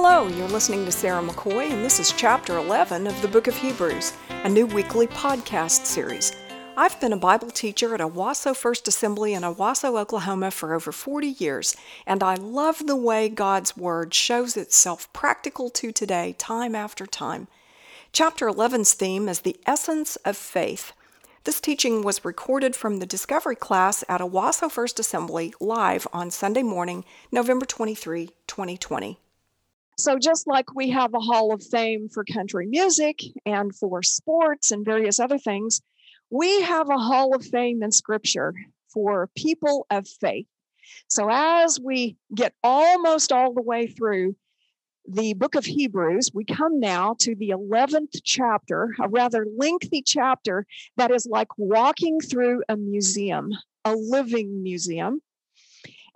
Hello, you're listening to Sarah McCoy, and this is Chapter 11 of the Book of Hebrews, a new weekly podcast series. I've been a Bible teacher at Owasso First Assembly in Owasso, Oklahoma for over 40 years, and I love the way God's Word shows itself practical to today, time after time. Chapter 11's theme is the essence of faith. This teaching was recorded from the Discovery class at Owasso First Assembly live on Sunday morning, November 23, 2020. So, just like we have a Hall of Fame for country music and for sports and various other things, we have a Hall of Fame in Scripture for people of faith. So, as we get almost all the way through the book of Hebrews, we come now to the 11th chapter, a rather lengthy chapter that is like walking through a museum, a living museum.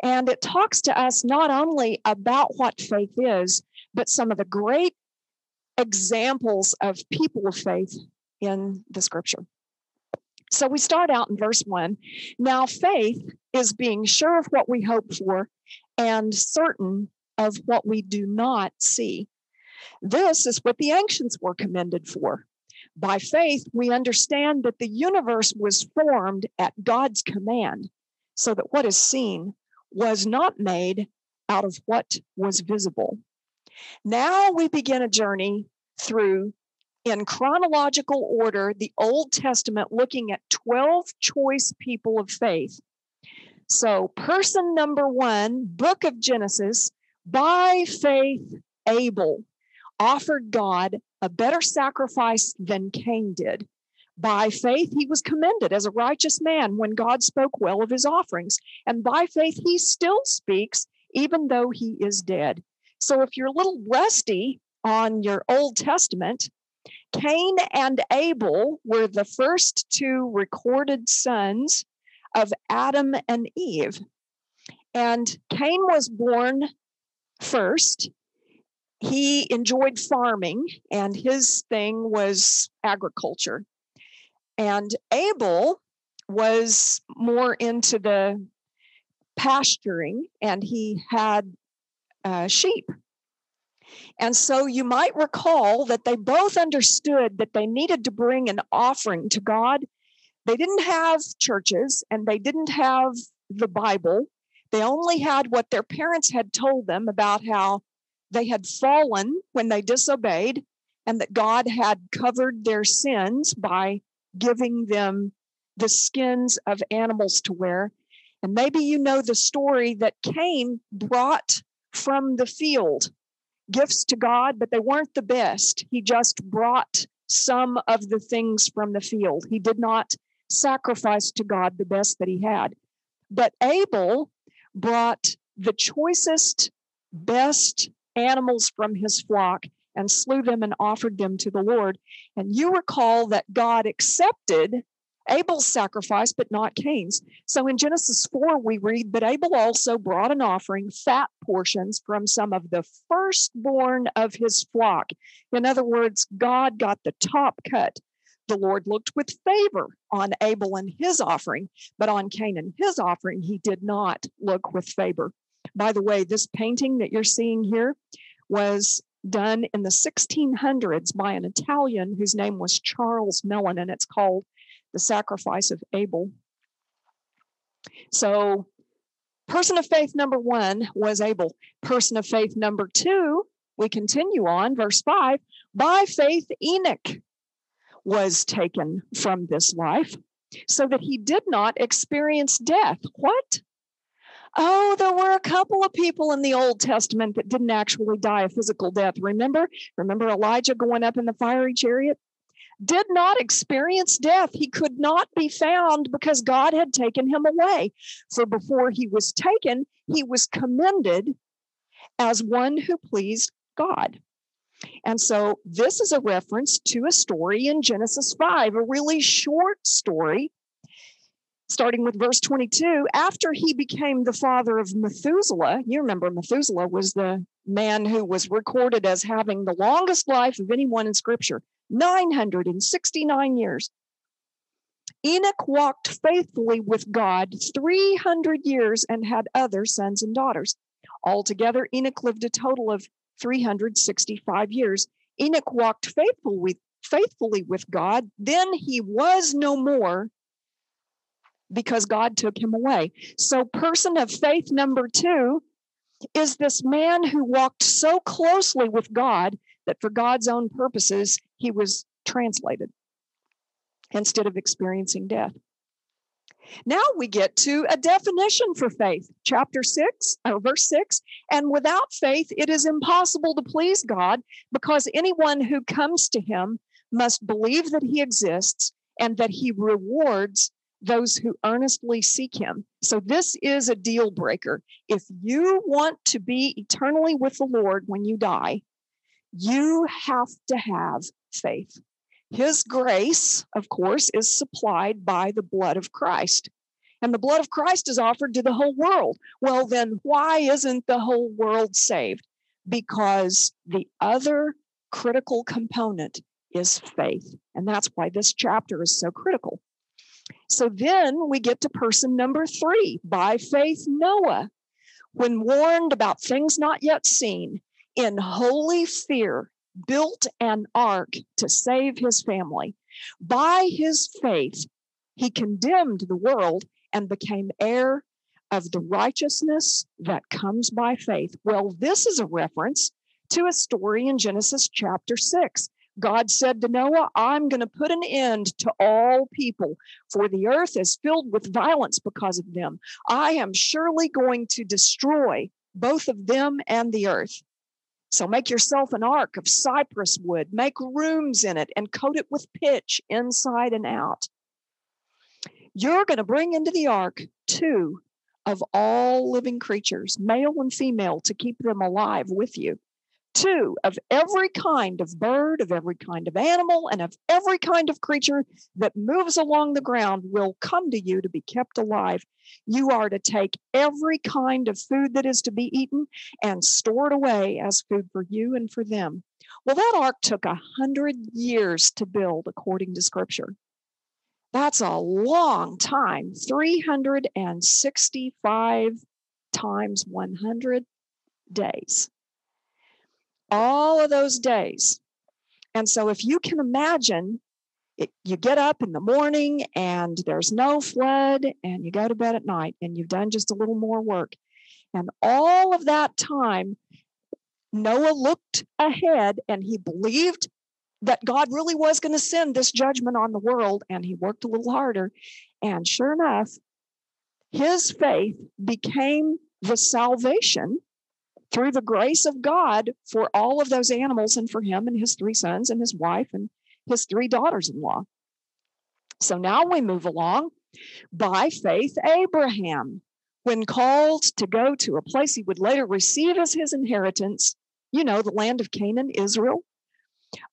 And it talks to us not only about what faith is, but some of the great examples of people of faith in the scripture. So we start out in verse one. Now, faith is being sure of what we hope for and certain of what we do not see. This is what the ancients were commended for. By faith, we understand that the universe was formed at God's command, so that what is seen was not made out of what was visible. Now we begin a journey through, in chronological order, the Old Testament, looking at 12 choice people of faith. So, person number one, book of Genesis, by faith, Abel offered God a better sacrifice than Cain did. By faith, he was commended as a righteous man when God spoke well of his offerings. And by faith, he still speaks, even though he is dead. So if you're a little rusty on your Old Testament, Cain and Abel were the first two recorded sons of Adam and Eve. And Cain was born first. He enjoyed farming, and his thing was agriculture. And Abel was more into the pasturing, and he had uh, sheep. And so you might recall that they both understood that they needed to bring an offering to God. They didn't have churches and they didn't have the Bible. They only had what their parents had told them about how they had fallen when they disobeyed and that God had covered their sins by giving them the skins of animals to wear. And maybe you know the story that Cain brought from the field gifts to God, but they weren't the best. He just brought some of the things from the field. He did not sacrifice to God the best that he had. But Abel brought the choicest, best animals from his flock and slew them and offered them to the Lord. And you recall that God accepted Abel's sacrifice, but not Cain's. So in Genesis 4, we read, But Abel also brought an offering, fat portions from some of the firstborn of his flock. In other words, God got the top cut. The Lord looked with favor on Abel and his offering, but on Cain and his offering, he did not look with favor. By the way, this painting that you're seeing here was done in the 1600s by an Italian whose name was Charles Mellin, and it's called the sacrifice of Abel. So, person of faith number one was Abel. Person of faith number two, we continue on, verse five. By faith, Enoch was taken from this life so that he did not experience death. What? Oh, there were a couple of people in the Old Testament that didn't actually die a physical death. Remember? Remember Elijah going up in the fiery chariot? Did not experience death. He could not be found because God had taken him away. For before he was taken, he was commended as one who pleased God. And so this is a reference to a story in Genesis 5, a really short story, starting with verse 22. After he became the father of Methuselah, you remember Methuselah was the man who was recorded as having the longest life of anyone in Scripture. 969 years. Enoch walked faithfully with God 300 years and had other sons and daughters. Altogether, Enoch lived a total of 365 years. Enoch walked faithful with, faithfully with God. Then he was no more because God took him away. So, person of faith number two is this man who walked so closely with God that for God's own purposes, he was translated instead of experiencing death. Now we get to a definition for faith, chapter 6, or verse 6. And without faith, it is impossible to please God because anyone who comes to him must believe that he exists and that he rewards those who earnestly seek him. So, this is a deal breaker. If you want to be eternally with the Lord when you die, you have to have faith. His grace, of course, is supplied by the blood of Christ. And the blood of Christ is offered to the whole world. Well, then why isn't the whole world saved? Because the other critical component is faith. And that's why this chapter is so critical. So then we get to person number three. By faith, Noah, when warned about things not yet seen, in holy fear, built an ark to save his family. By his faith, he condemned the world and became heir of the righteousness that comes by faith. Well, this is a reference to a story in Genesis chapter 6. God said to Noah, I'm going to put an end to all people, for the earth is filled with violence because of them. I am surely going to destroy both of them and the earth. So make yourself an ark of cypress wood, make rooms in it, and coat it with pitch inside and out. You're going to bring into the ark two of all living creatures, male and female, to keep them alive with you. Two, of every kind of bird, of every kind of animal, and of every kind of creature that moves along the ground will come to you to be kept alive. You are to take every kind of food that is to be eaten and store it away as food for you and for them. Well, that ark took a hundred years to build, according to scripture. That's a long time 365 times 100 days all of those days. And so, if you can imagine, it, you get up in the morning and there's no flood, and you go to bed at night and you've done just a little more work. And all of that time, Noah looked ahead and he believed that God really was going to send this judgment on the world, and he worked a little harder. And sure enough, his faith became the salvation through the grace of God for all of those animals and for him and his three sons and his wife and his three daughters in law. So now we move along. By faith, Abraham, when called to go to a place he would later receive as his inheritance, you know, the land of Canaan, Israel,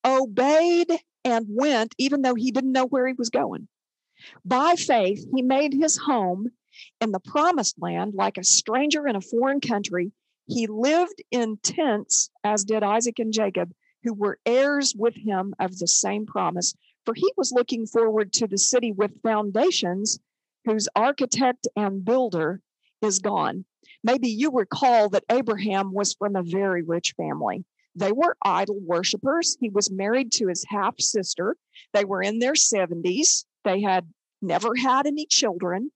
obeyed and went, even though he didn't know where he was going. By faith, he made his home in the promised land like a stranger in a foreign country he lived in tents, as did Isaac and Jacob, who were heirs with him of the same promise. For he was looking forward to the city with foundations, whose architect and builder is gone. Maybe you recall that Abraham was from a very rich family. They were idol worshippers. He was married to his half sister. They were in their 70s. They had never had any children.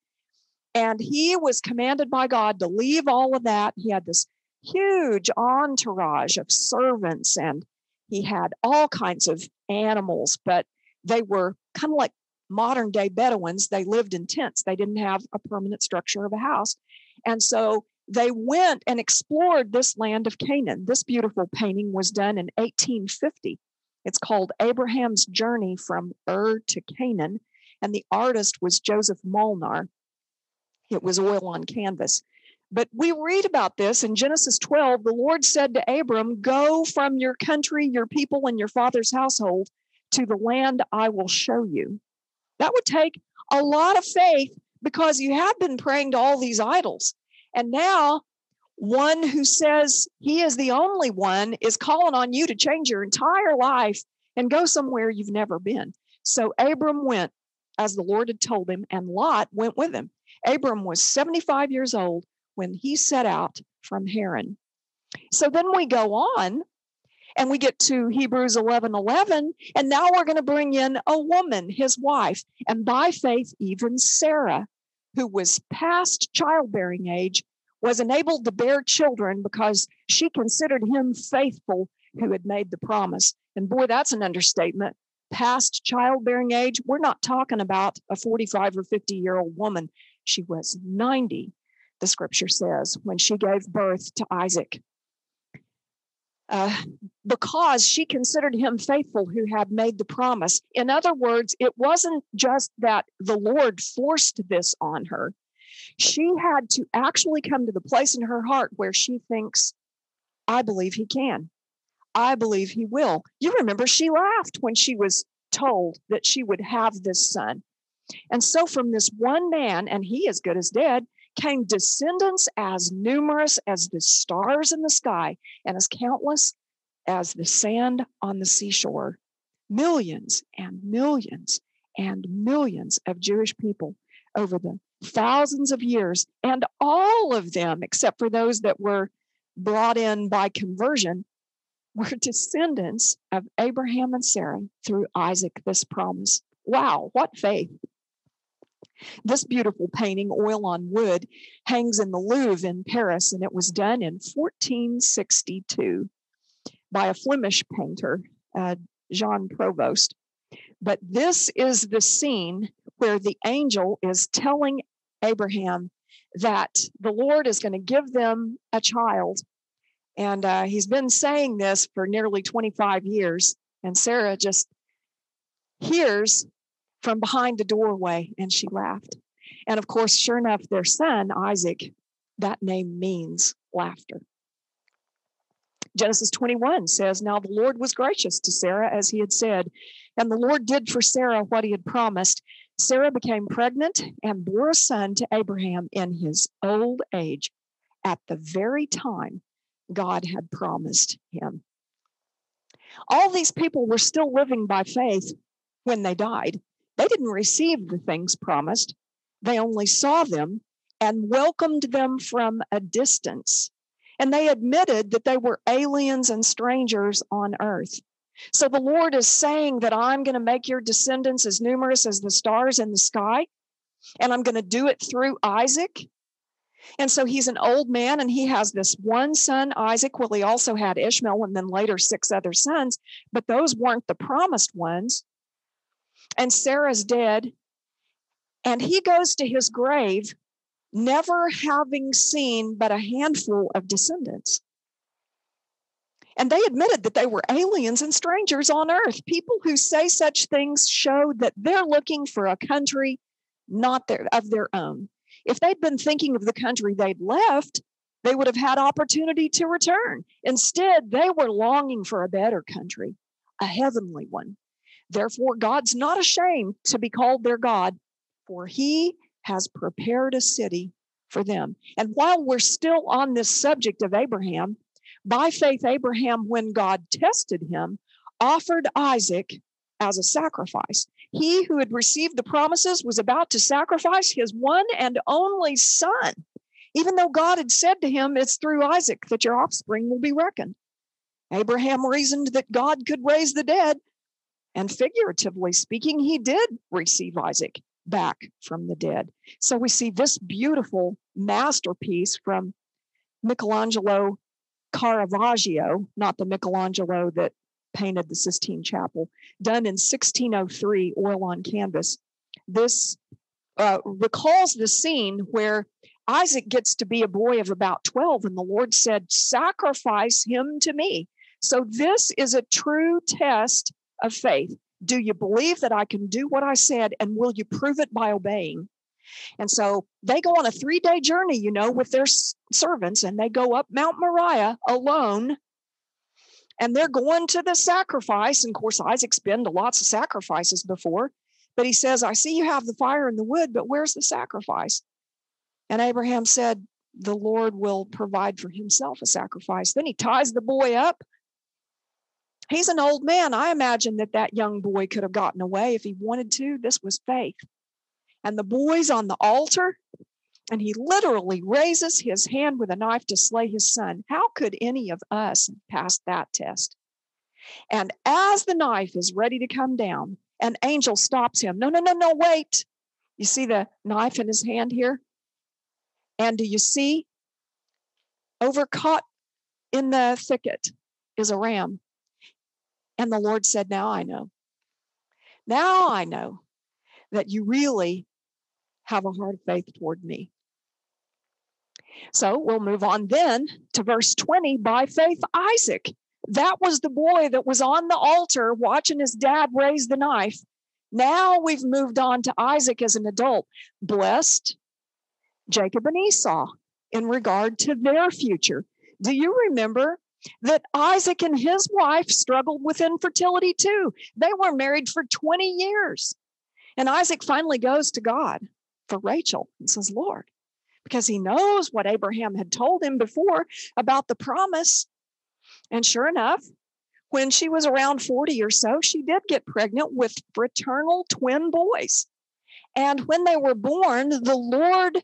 And he was commanded by God to leave all of that. He had this huge entourage of servants and he had all kinds of animals, but they were kind of like modern day Bedouins. They lived in tents, they didn't have a permanent structure of a house. And so they went and explored this land of Canaan. This beautiful painting was done in 1850. It's called Abraham's Journey from Ur to Canaan, and the artist was Joseph Molnar. It was oil on canvas. But we read about this in Genesis 12. The Lord said to Abram, Go from your country, your people, and your father's household to the land I will show you. That would take a lot of faith because you have been praying to all these idols. And now, one who says he is the only one is calling on you to change your entire life and go somewhere you've never been. So Abram went as the Lord had told him, and Lot went with him. Abram was 75 years old when he set out from Haran. So then we go on and we get to Hebrews 11 11, and now we're going to bring in a woman, his wife, and by faith, even Sarah, who was past childbearing age, was enabled to bear children because she considered him faithful who had made the promise. And boy, that's an understatement. Past childbearing age, we're not talking about a 45 or 50 year old woman. She was 90, the scripture says, when she gave birth to Isaac. Uh, because she considered him faithful who had made the promise. In other words, it wasn't just that the Lord forced this on her. She had to actually come to the place in her heart where she thinks, I believe he can. I believe he will. You remember she laughed when she was told that she would have this son. And so, from this one man, and he as good as dead, came descendants as numerous as the stars in the sky and as countless as the sand on the seashore. Millions and millions and millions of Jewish people over the thousands of years, and all of them, except for those that were brought in by conversion, were descendants of Abraham and Sarah through Isaac, this promise. Wow, what faith! This beautiful painting, Oil on Wood, hangs in the Louvre in Paris, and it was done in 1462 by a Flemish painter, uh, Jean Provost. But this is the scene where the angel is telling Abraham that the Lord is going to give them a child and uh, he's been saying this for nearly 25 years. And Sarah just hears from behind the doorway and she laughed. And of course, sure enough, their son, Isaac, that name means laughter. Genesis 21 says, Now the Lord was gracious to Sarah as he had said, and the Lord did for Sarah what he had promised. Sarah became pregnant and bore a son to Abraham in his old age at the very time God had promised him. All these people were still living by faith when they died. They didn't receive the things promised, they only saw them and welcomed them from a distance. And they admitted that they were aliens and strangers on earth. So the Lord is saying that I'm going to make your descendants as numerous as the stars in the sky, and I'm going to do it through Isaac. And so he's an old man and he has this one son, Isaac. Well, he also had Ishmael and then later six other sons, but those weren't the promised ones. And Sarah's dead. And he goes to his grave, never having seen but a handful of descendants. And they admitted that they were aliens and strangers on earth. People who say such things show that they're looking for a country not their, of their own. If they'd been thinking of the country they'd left, they would have had opportunity to return. Instead, they were longing for a better country, a heavenly one. Therefore, God's not ashamed to be called their God, for he has prepared a city for them. And while we're still on this subject of Abraham, by faith, Abraham, when God tested him, offered Isaac as a sacrifice. He who had received the promises was about to sacrifice his one and only son, even though God had said to him, It's through Isaac that your offspring will be reckoned. Abraham reasoned that God could raise the dead, and figuratively speaking, he did receive Isaac back from the dead. So we see this beautiful masterpiece from Michelangelo Caravaggio, not the Michelangelo that painted the Sistine Chapel, done in 1603, oil on canvas. This uh, recalls the scene where Isaac gets to be a boy of about 12, and the Lord said, Sacrifice him to me. So, this is a true test of faith. Do you believe that I can do what I said, and will you prove it by obeying? And so they go on a three day journey, you know, with their servants, and they go up Mount Moriah alone and they're going to the sacrifice. And of course, Isaac's been to lots of sacrifices before, but he says, I see you have the fire and the wood, but where's the sacrifice? And Abraham said, The Lord will provide for himself a sacrifice. Then he ties the boy up. He's an old man. I imagine that that young boy could have gotten away if he wanted to. This was faith. And the boy's on the altar, And he literally raises his hand with a knife to slay his son. How could any of us pass that test? And as the knife is ready to come down, an angel stops him. No, no, no, no, wait. You see the knife in his hand here? And do you see over caught in the thicket is a ram? And the Lord said, Now I know. Now I know that you really have a heart of faith toward me. So we'll move on then to verse 20. By faith, Isaac. That was the boy that was on the altar watching his dad raise the knife. Now we've moved on to Isaac as an adult, blessed Jacob and Esau in regard to their future. Do you remember that Isaac and his wife struggled with infertility too? They were married for 20 years. And Isaac finally goes to God for Rachel and says, Lord, because he knows what Abraham had told him before about the promise. And sure enough, when she was around 40 or so, she did get pregnant with fraternal twin boys. And when they were born, the Lord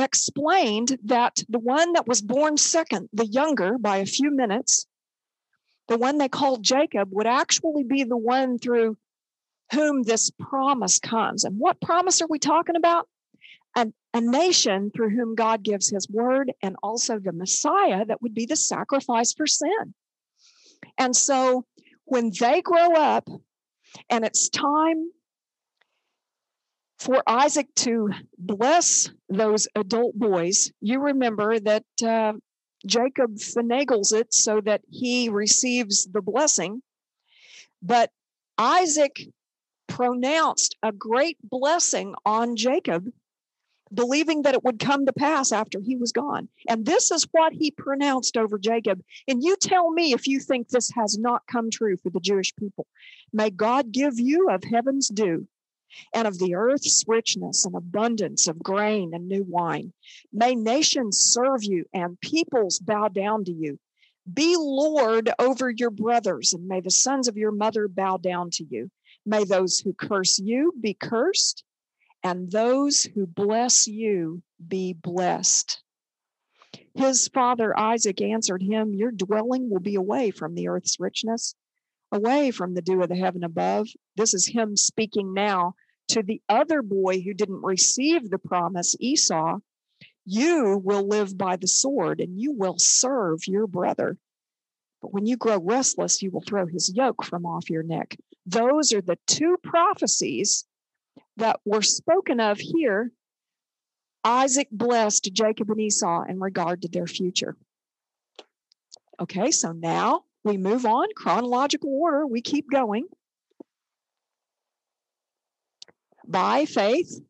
explained that the one that was born second, the younger by a few minutes, the one they called Jacob, would actually be the one through whom this promise comes. And what promise are we talking about? A, a nation through whom God gives his word and also the Messiah that would be the sacrifice for sin. And so when they grow up and it's time for Isaac to bless those adult boys, you remember that uh, Jacob finagles it so that he receives the blessing. But Isaac pronounced a great blessing on Jacob, believing that it would come to pass after he was gone. And this is what he pronounced over Jacob. And you tell me if you think this has not come true for the Jewish people. May God give you of heaven's dew and of the earth's richness and abundance of grain and new wine. May nations serve you and peoples bow down to you. Be Lord over your brothers, and may the sons of your mother bow down to you. May those who curse you be cursed, and those who bless you be blessed. His father Isaac answered him, Your dwelling will be away from the earth's richness, away from the dew of the heaven above. This is him speaking now to the other boy who didn't receive the promise, Esau. You will live by the sword and you will serve your brother. But when you grow restless, you will throw his yoke from off your neck. Those are the two prophecies that were spoken of here. Isaac blessed Jacob and Esau in regard to their future. Okay, so now we move on, chronological order, we keep going. By faith,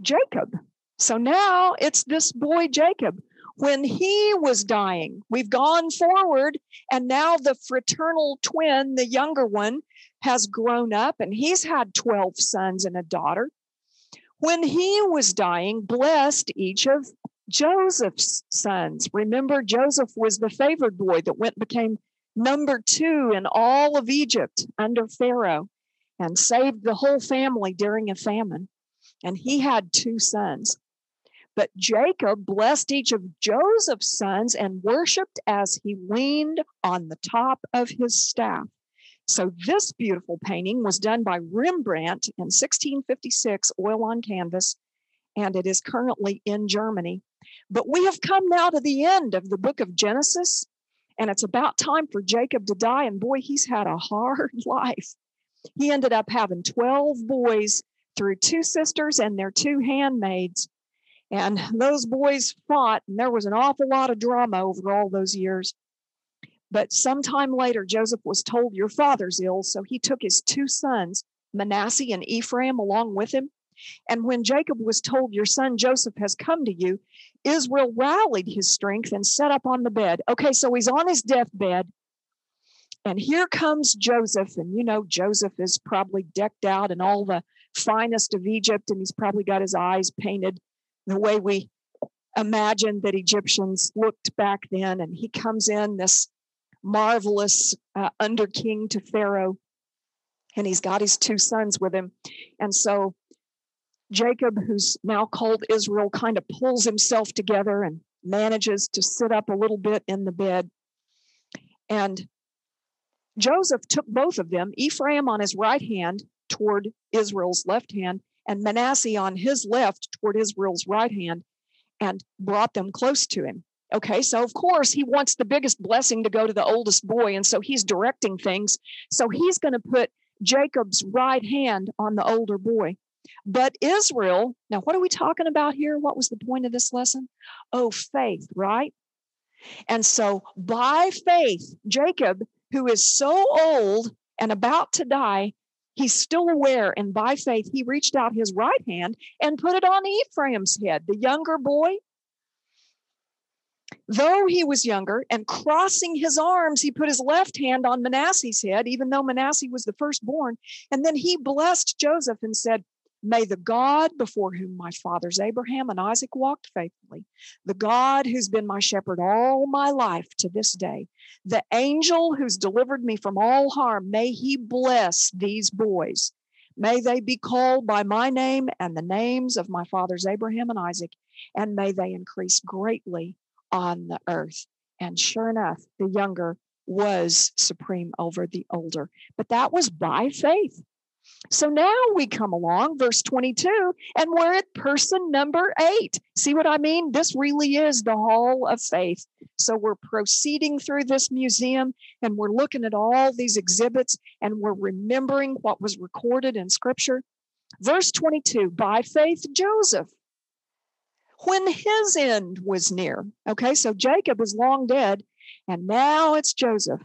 Jacob. So now it's this boy, Jacob, when he was dying. We've gone forward, and now the fraternal twin, the younger one, has grown up and he's had 12 sons and a daughter. When he was dying, blessed each of Joseph's sons. Remember, Joseph was the favored boy that went became number two in all of Egypt under Pharaoh and saved the whole family during a famine. And he had two sons. But Jacob blessed each of Joseph's sons and worshiped as he leaned on the top of his staff. So, this beautiful painting was done by Rembrandt in 1656, oil on canvas, and it is currently in Germany. But we have come now to the end of the book of Genesis, and it's about time for Jacob to die. And boy, he's had a hard life. He ended up having 12 boys through two sisters and their two handmaids. And those boys fought, and there was an awful lot of drama over all those years. But sometime later, Joseph was told, Your father's ill. So he took his two sons, Manasseh and Ephraim, along with him. And when Jacob was told, Your son Joseph has come to you, Israel rallied his strength and set up on the bed. Okay, so he's on his deathbed. And here comes Joseph. And you know, Joseph is probably decked out in all the finest of Egypt, and he's probably got his eyes painted the way we imagine that Egyptians looked back then. And he comes in, this marvelous uh, under king to Pharaoh, and he's got his two sons with him. And so Jacob, who's now called Israel, kind of pulls himself together and manages to sit up a little bit in the bed. And Joseph took both of them, Ephraim on his right hand toward Israel's left hand, and Manasseh on his left toward Israel's right hand, and brought them close to him. Okay, so of course he wants the biggest blessing to go to the oldest boy, and so he's directing things. So he's going to put Jacob's right hand on the older boy. But Israel, now what are we talking about here? What was the point of this lesson? Oh, faith, right? And so by faith, Jacob, who is so old and about to die, he's still aware. And by faith, he reached out his right hand and put it on Ephraim's head, the younger boy. Though he was younger and crossing his arms, he put his left hand on Manasseh's head, even though Manasseh was the firstborn. And then he blessed Joseph and said, May the God before whom my fathers Abraham and Isaac walked faithfully, the God who's been my shepherd all my life to this day, the angel who's delivered me from all harm, may he bless these boys. May they be called by my name and the names of my fathers Abraham and Isaac, and may they increase greatly on the earth. And sure enough, the younger was supreme over the older. But that was by faith. So now we come along, verse 22, and we're at person number eight. See what I mean? This really is the hall of faith. So we're proceeding through this museum and we're looking at all these exhibits and we're remembering what was recorded in scripture. Verse 22 by faith, Joseph, when his end was near. Okay, so Jacob is long dead, and now it's Joseph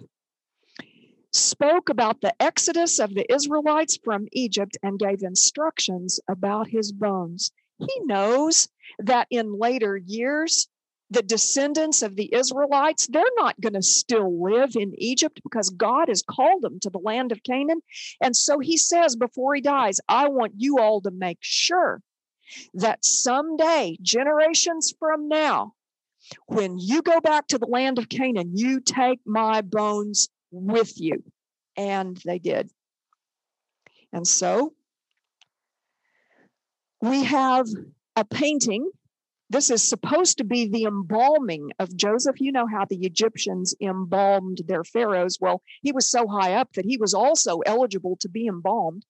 spoke about the exodus of the Israelites from Egypt and gave instructions about his bones. He knows that in later years, the descendants of the Israelites, they're not going to still live in Egypt because God has called them to the land of Canaan. And so he says before he dies, I want you all to make sure that someday, generations from now, when you go back to the land of Canaan, you take my bones with you. And they did. And so we have a painting. This is supposed to be the embalming of Joseph. You know how the Egyptians embalmed their pharaohs. Well, he was so high up that he was also eligible to be embalmed.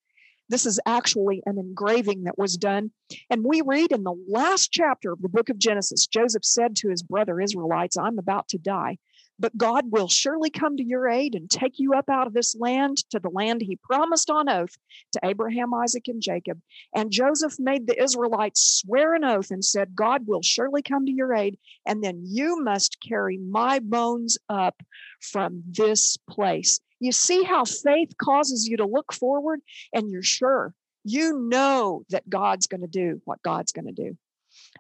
This is actually an engraving that was done. And we read in the last chapter of the book of Genesis Joseph said to his brother Israelites, I'm about to die. But God will surely come to your aid and take you up out of this land to the land he promised on oath to Abraham, Isaac, and Jacob. And Joseph made the Israelites swear an oath and said, God will surely come to your aid, and then you must carry my bones up from this place. You see how faith causes you to look forward and you're sure. You know that God's going to do what God's going to do.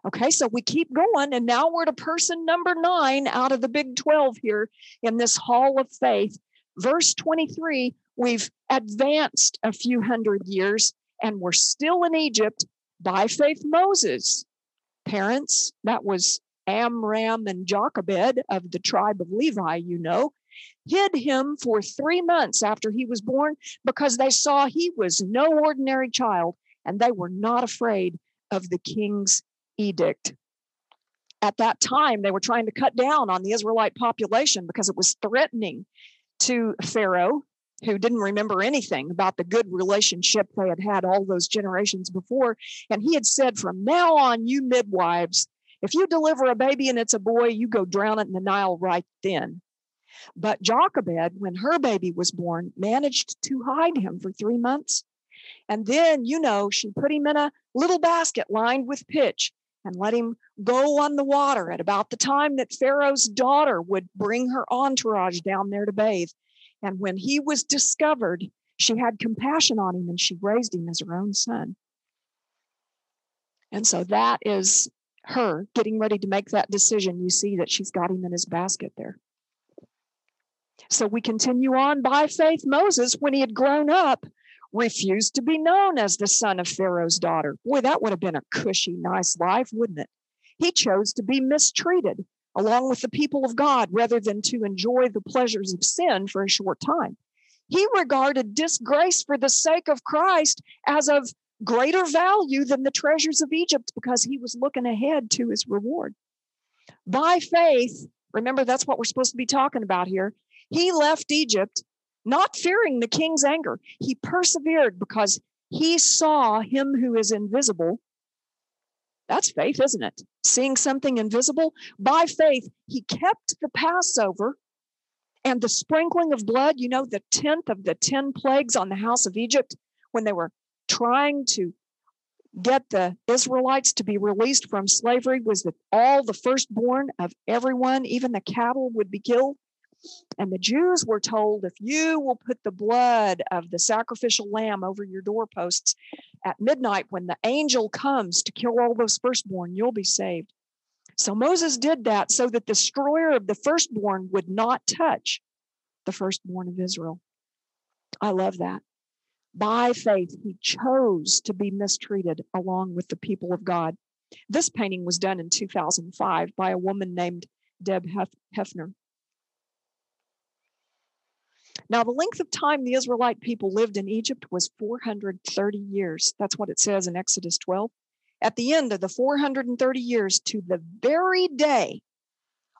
Okay, so we keep going, and now we're to person number nine out of the big 12 here in this hall of faith. Verse 23, we've advanced a few hundred years, and we're still in Egypt by faith Moses. Parents, that was Amram and Jochebed of the tribe of Levi, you know, hid him for three months after he was born because they saw he was no ordinary child and they were not afraid of the king's edict. At that time, they were trying to cut down on the Israelite population because it was threatening to Pharaoh, who didn't remember anything about the good relationship they had had all those generations before. And he had said, From now on, you midwives, if you deliver a baby and it's a boy, you go drown it in the Nile right then. But Jochebed, when her baby was born, managed to hide him for three months. And then, you know, she put him in a little basket lined with pitch and let him go on the water at about the time that Pharaoh's daughter would bring her entourage down there to bathe. And when he was discovered, she had compassion on him and she raised him as her own son. And so that is her getting ready to make that decision. You see that she's got him in his basket there. So we continue on by faith. Moses, when he had grown up, refused to be known as the son of Pharaoh's daughter. Boy, that would have been a cushy, nice life, wouldn't it? He chose to be mistreated along with the people of God rather than to enjoy the pleasures of sin for a short time. He regarded disgrace for the sake of Christ as of greater value than the treasures of Egypt because he was looking ahead to his reward. By faith, remember that's what we're supposed to be talking about here. He left Egypt not fearing the king's anger. He persevered because he saw him who is invisible. That's faith, isn't it? Seeing something invisible. By faith, he kept the Passover and the sprinkling of blood. You know, the 10th of the 10 plagues on the house of Egypt when they were trying to get the Israelites to be released from slavery was that all the firstborn of everyone, even the cattle, would be killed. And the Jews were told if you will put the blood of the sacrificial lamb over your doorposts at midnight when the angel comes to kill all those firstborn, you'll be saved. So Moses did that so that the destroyer of the firstborn would not touch the firstborn of Israel. I love that. By faith, he chose to be mistreated along with the people of God. This painting was done in 2005 by a woman named Deb Hefner. Now, the length of time the Israelite people lived in Egypt was 430 years. That's what it says in Exodus 12. At the end of the 430 years, to the very day,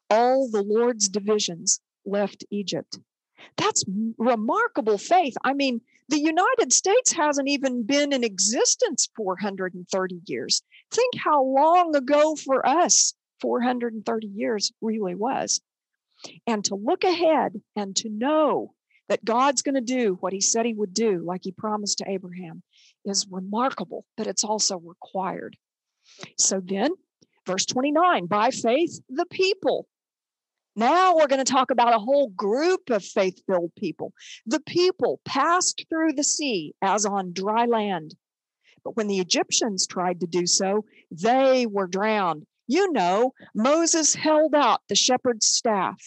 all the Lord's divisions left Egypt. That's remarkable faith. I mean, the United States hasn't even been in existence 430 years. Think how long ago for us 430 years really was. And to look ahead and to know that God's going to do what he said he would do, like he promised to Abraham, is remarkable, but it's also required. So then, verse 29 by faith, the people. Now we're going to talk about a whole group of faith filled people. The people passed through the sea as on dry land. But when the Egyptians tried to do so, they were drowned. You know, Moses held out the shepherd's staff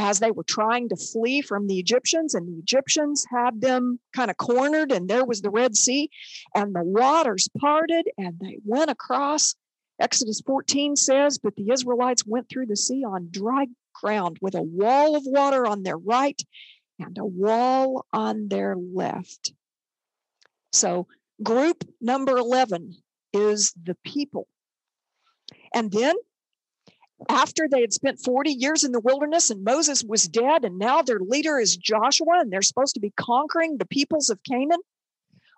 as they were trying to flee from the Egyptians, and the Egyptians had them kind of cornered, and there was the Red Sea, and the waters parted, and they went across. Exodus 14 says, But the Israelites went through the sea on dry ground with a wall of water on their right and a wall on their left. So, group number 11 is the people. And then after they had spent 40 years in the wilderness and Moses was dead, and now their leader is Joshua, and they're supposed to be conquering the peoples of Canaan.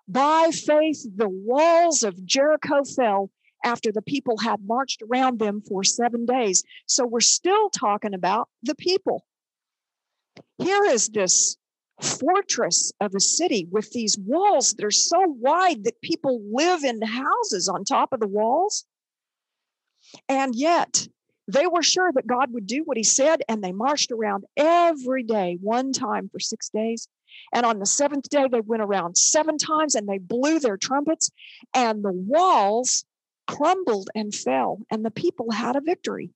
By faith, the walls of Jericho fell after the people had marched around them for seven days. So we're still talking about the people. Here is this fortress of a city with these walls that are so wide that people live in houses on top of the walls. And yet, they were sure that God would do what he said, and they marched around every day, one time for six days. And on the seventh day, they went around seven times and they blew their trumpets, and the walls crumbled and fell, and the people had a victory.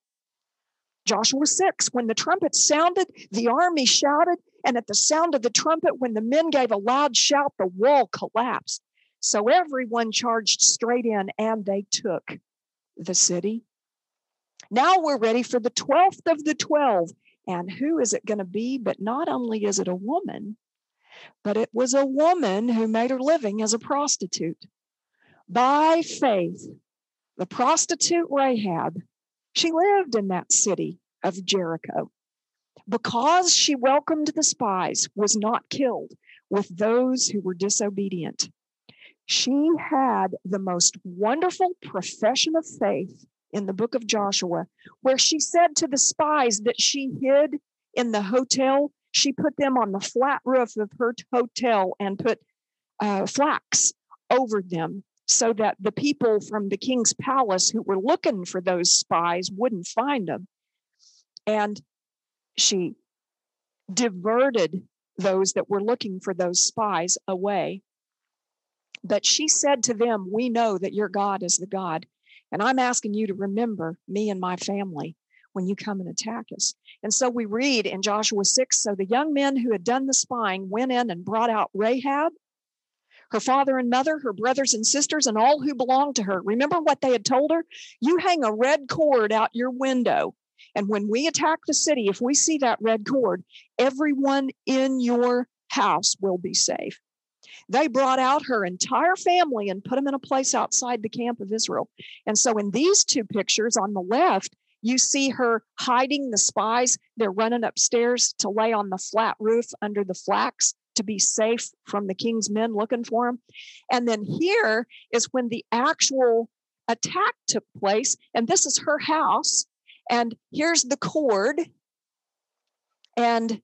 Joshua 6, when the trumpet sounded, the army shouted, and at the sound of the trumpet, when the men gave a loud shout, the wall collapsed. So everyone charged straight in, and they took the city. Now we're ready for the 12th of the 12. And who is it going to be? But not only is it a woman, but it was a woman who made her living as a prostitute. By faith, the prostitute Rahab, she lived in that city of Jericho. Because she welcomed the spies, was not killed with those who were disobedient. She had the most wonderful profession of faith in the book of Joshua, where she said to the spies that she hid in the hotel, she put them on the flat roof of her hotel and put uh, flax over them so that the people from the king's palace who were looking for those spies wouldn't find them. And she diverted those that were looking for those spies away. But she said to them, We know that your God is the God and I'm asking you to remember me and my family when you come and attack us. And so we read in Joshua 6 so the young men who had done the spying went in and brought out Rahab, her father and mother, her brothers and sisters, and all who belonged to her. Remember what they had told her? You hang a red cord out your window. And when we attack the city, if we see that red cord, everyone in your house will be safe. They brought out her entire family and put them in a place outside the camp of Israel. And so, in these two pictures on the left, you see her hiding the spies. They're running upstairs to lay on the flat roof under the flax to be safe from the king's men looking for him. And then here is when the actual attack took place. And this is her house. And here's the cord. And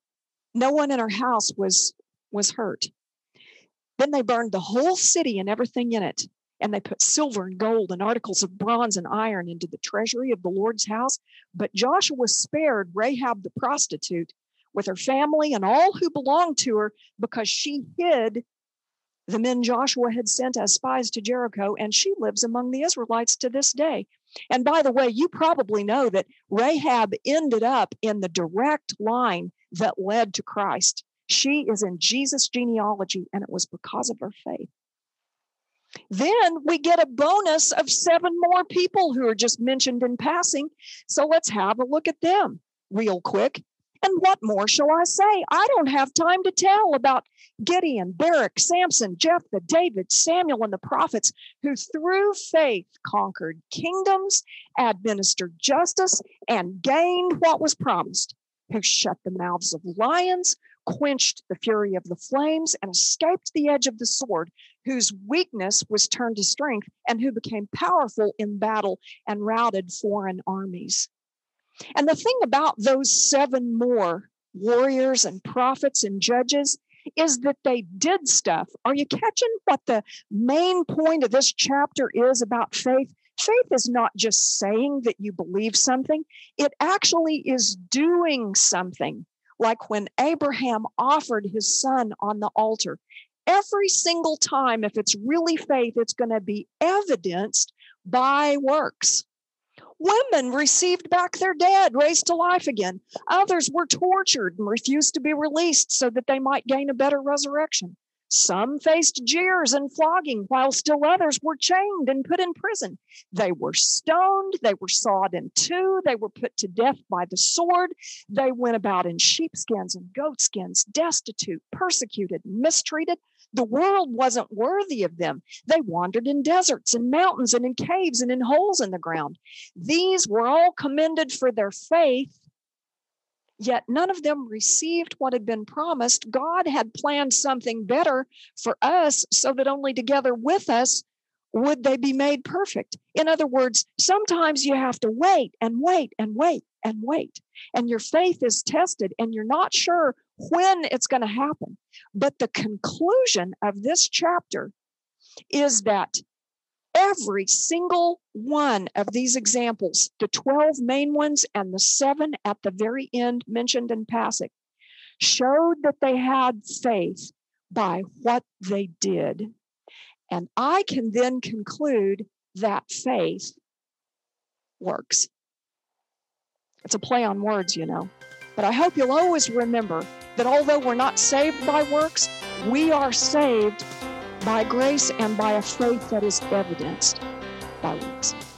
no one in her house was was hurt. Then they burned the whole city and everything in it. And they put silver and gold and articles of bronze and iron into the treasury of the Lord's house. But Joshua spared Rahab the prostitute with her family and all who belonged to her because she hid the men Joshua had sent as spies to Jericho, and she lives among the Israelites to this day. And by the way, you probably know that Rahab ended up in the direct line that led to Christ. She is in Jesus' genealogy, and it was because of her faith. Then we get a bonus of seven more people who are just mentioned in passing. So let's have a look at them real quick. And what more shall I say? I don't have time to tell about Gideon, Barak, Samson, Jephthah, David, Samuel, and the prophets who through faith conquered kingdoms, administered justice, and gained what was promised, who shut the mouths of lions, quenched the fury of the flames, and escaped the edge of the sword, whose weakness was turned to strength, and who became powerful in battle and routed foreign armies. And the thing about those seven more warriors and prophets and judges is that they did stuff. Are you catching what the main point of this chapter is about faith? Faith is not just saying that you believe something, it actually is doing something. Like when Abraham offered his son on the altar. Every single time, if it's really faith, it's going to be evidenced by works. Women received back their dead, raised to life again. Others were tortured and refused to be released so that they might gain a better resurrection. Some faced jeers and flogging, while still others were chained and put in prison. They were stoned, they were sawed in two, they were put to death by the sword. They went about in sheepskins and goatskins, destitute, persecuted, mistreated, the world wasn't worthy of them. They wandered in deserts and mountains and in caves and in holes in the ground. These were all commended for their faith, yet none of them received what had been promised. God had planned something better for us so that only together with us would they be made perfect. In other words, sometimes you have to wait and wait and wait and wait, and your faith is tested, and you're not sure when it's going to happen. But the conclusion of this chapter is that every single one of these examples, the 12 main ones and the seven at the very end mentioned in passing, showed that they had faith by what they did. And I can then conclude that faith works. It's a play on words, you know. But I hope you'll always remember that although we're not saved by works, we are saved by grace and by a faith that is evidenced by works.